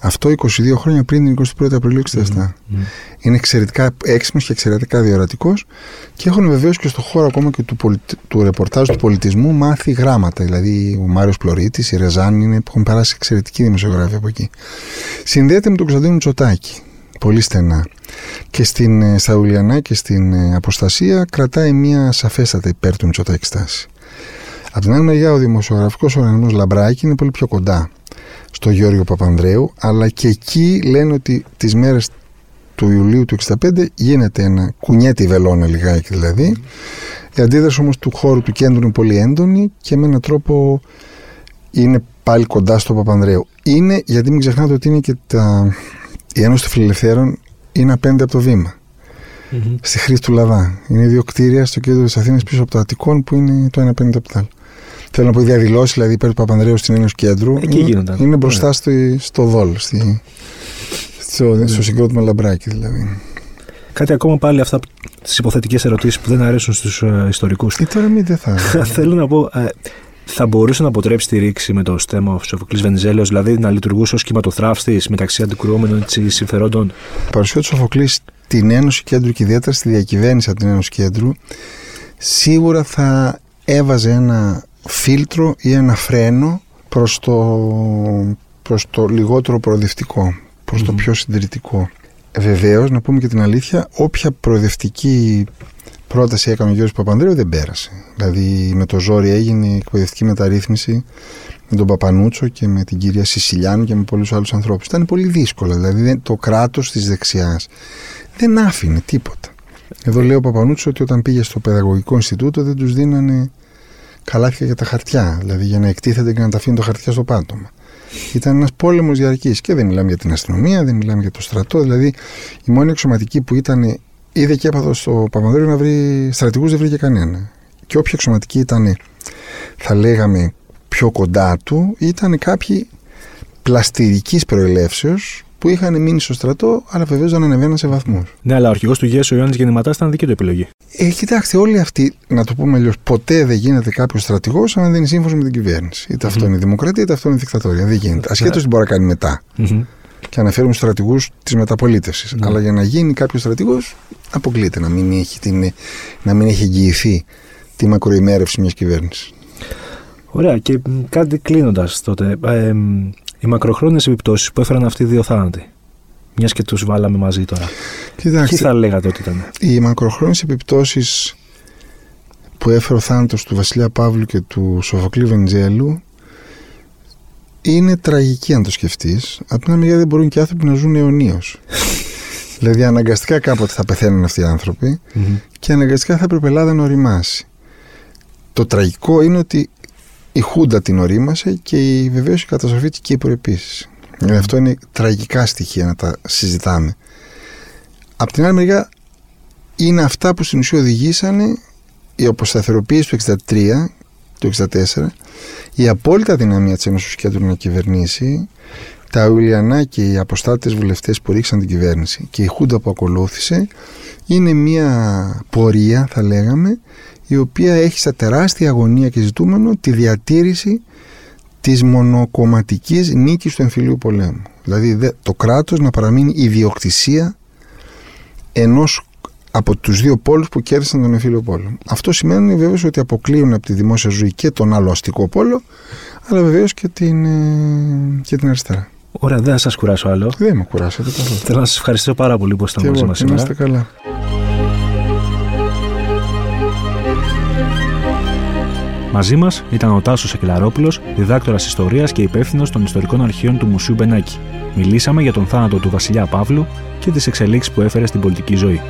Αυτό 22 χρόνια πριν την 21η Απριλίου 1967. Mm-hmm. Είναι εξαιρετικά έξυπνος και εξαιρετικά διορατικός και έχουν βεβαίως και στο χώρο ακόμα και του, πολι... του ρεπορτάζ του πολιτισμού μάθει γράμματα. Δηλαδή ο Μάριος Πλωρίτη, η Ρεζάν είναι, που έχουν περάσει εξαιρετική δημοσιογράφη από εκεί. Συνδέεται με τον Κωνσταντίνο Τσοτάκη. Πολύ στενά. Και στην ε, Σαουλιανά και στην ε, Αποστασία κρατάει μια σαφέστατα υπέρ του Μητσοτάκη στάση. Από την άλλη μεριά, ο δημοσιογραφικός οργανισμός Λαμπράκη είναι πολύ πιο κοντά στο Γιώργο Παπανδρέου, αλλά και εκεί λένε ότι τις μέρες του Ιουλίου του 65 γίνεται ένα κουνιέτη βελόνα λιγάκι δηλαδή. Η αντίδραση όμως του χώρου του κέντρου είναι πολύ έντονη και με έναν τρόπο είναι πάλι κοντά στο Παπανδρέου. Είναι, γιατί μην ξεχνάτε ότι είναι και τα... η Ένωση των Φιλελευθέρων είναι απέναντι από το βήμα. Mm-hmm. Στη χρήση του Λαβά. Είναι δύο κτίρια στο κέντρο της Αθήνας πίσω από το Αττικόν που είναι το ένα απέναντι από το άλλο. Θέλω να πω διαδηλώσεις δηλαδή υπέρ του Παπανδρέου στην Ένωση Κέντρου. Εκεί γίνονταν. Είναι μπροστά στο, στο Δόλ, στη, στο, ναι. στο συγκρότημα Λαμπράκη δηλαδή. Κάτι ακόμα πάλι αυτά τις υποθετικές ερωτήσεις που δεν αρέσουν στους uh, ιστορικούς. Και τώρα μην δεν θα. Θέλω να πω, uh, θα μπορούσε να αποτρέψει τη ρήξη με το στέμα ο Σοφοκλής Βενιζέλο, δηλαδή να λειτουργούσε ως κυματοθράφτη μεταξύ αντικρουόμενων συμφερόντων. Η παρουσία του Σοφοκλής στην Ένωση Κέντρου και ιδιαίτερα στη διακυβέρνηση από την Ένωση Κέντρου σίγουρα θα έβαζε ένα φίλτρο ή ένα φρένο προς το, προς το λιγότερο προοδευτικό, προς το πιο συντηρητικό. Βεβαίως, να πούμε και την αλήθεια, όποια προοδευτική πρόταση έκανε ο Γιώργος Παπανδρέου δεν πέρασε. Δηλαδή με το ζόρι έγινε η εκπαιδευτική μεταρρύθμιση με τον Παπανούτσο και με την κυρία Σισιλιάνου και με πολλούς άλλους ανθρώπους. Ήταν πολύ δύσκολο. Δηλαδή το κράτος της δεξιάς δεν άφηνε τίποτα. Εδώ λέει ο Παπανούτσος ότι όταν πήγε στο Παιδαγωγικό Ινστιτούτο δεν τους δίνανε καλάθια για τα χαρτιά, δηλαδή για να εκτίθεται και να τα αφήνει το χαρτιά στο πάτωμα. Ήταν ένας πόλεμος διαρκής και δεν μιλάμε για την αστυνομία, δεν μιλάμε για το στρατό. Δηλαδή, η μόνη εξωματική που ήταν, είδε και έπαθο στο Παπανδρέο να βρει στρατηγούς, δεν βρήκε κανένα. Και όποια εξωματική ήταν, θα λέγαμε, πιο κοντά του, ήταν κάποιοι πλαστηρικής προελεύσεως που είχαν μείνει στο στρατό, αλλά βεβαίως δεν ανεβαίναν σε βαθμούς. Ναι, αλλά ο αρχηγός του ΓΕΣ, ο Ιωάννης Γεννηματάς, ήταν δική του επιλογή. Ε, κοιτάξτε, όλοι αυτοί, να το πούμε αλλιώς, ποτέ δεν γίνεται κάποιος στρατηγός αν δεν είναι σύμφωνος με την κυβέρνηση. Είτε mm-hmm. αυτό είναι η δημοκρατία, είτε αυτό είναι η δικτατορία. Δεν γίνεται. Ασχέτως τι μπορεί να κάνει μετά. Mm-hmm. Και αναφέρουμε στους στρατηγούς της μεταπολίτευσης. Mm-hmm. Αλλά για να γίνει κάποιος στρατηγός, αποκλείεται να μην έχει, την, να μην έχει εγγυηθεί τη μακροημέρευση μιας κυβέρνησης. Ωραία. Και κάτι κλείνοντας τότε. Ε, οι μακροχρόνιες επιπτώσεις που έφεραν αυτοί οι δύο θάνατοι. Μιας και τους βάλαμε μαζί τώρα. Κοιτάξτε, Τι θα λέγατε ότι ήταν; Οι μακροχρόνιες επιπτώσεις που έφερε ο θάνατος του Βασιλιά Παύλου και του Σοφοκλή Βεντζέλου είναι τραγική αν το σκεφτείς. Από την άλλη μεριά δεν μπορούν και οι άνθρωποι να ζουν αιωνίως. δηλαδή αναγκαστικά κάποτε θα πεθαίνουν αυτοί οι ανθρωποι και αναγκαστικά θα έπρεπε η Ελλάδα να οριμάσει. Το τραγικό είναι ότι η Χούντα την ορίμασε και η, βεβαίως η καταστροφή της Κύπρου επίσης. Mm. Αυτό είναι τραγικά στοιχεία να τα συζητάμε. Απ' την άλλη μεριά είναι αυτά που στην ουσία οδηγήσανε η αποσταθεροποίηση του 63, του 64, η απόλυτα δυναμία της Ένωσης Κέντρου να κυβερνήσει, τα Ουλιανά και οι αποστάτες βουλευτές που ρίξαν την κυβέρνηση και η Χούντα που ακολούθησε είναι μια πορεία θα λέγαμε η οποία έχει στα τεράστια αγωνία και ζητούμενο τη διατήρηση της μονοκομματικής νίκης του εμφυλίου πολέμου. Δηλαδή το κράτος να παραμείνει ιδιοκτησία ενός από τους δύο πόλους που κέρδισαν τον εμφύλιο πόλεμο. Αυτό σημαίνει βεβαίως ότι αποκλείουν από τη δημόσια ζωή και τον άλλο αστικό πόλο, αλλά βεβαίως και την, ε, και την αριστερά. Ωραία, δεν θα σας κουράσω άλλο. Δεν με κουράσατε καθόλου. Θέλω να σας ευχαριστήσω πάρα πολύ που ήσασταν μαζί μας σήμερα. καλά. Μαζί μας ήταν ο Τάσος Εκελαρόπουλος, διδάκτορας Ιστορίας και υπεύθυνος των Ιστορικών Αρχείων του Μουσείου Μπενάκη. Μιλήσαμε για τον θάνατο του Βασιλιά Παύλου και τις εξελίξεις που έφερε στην πολιτική ζωή.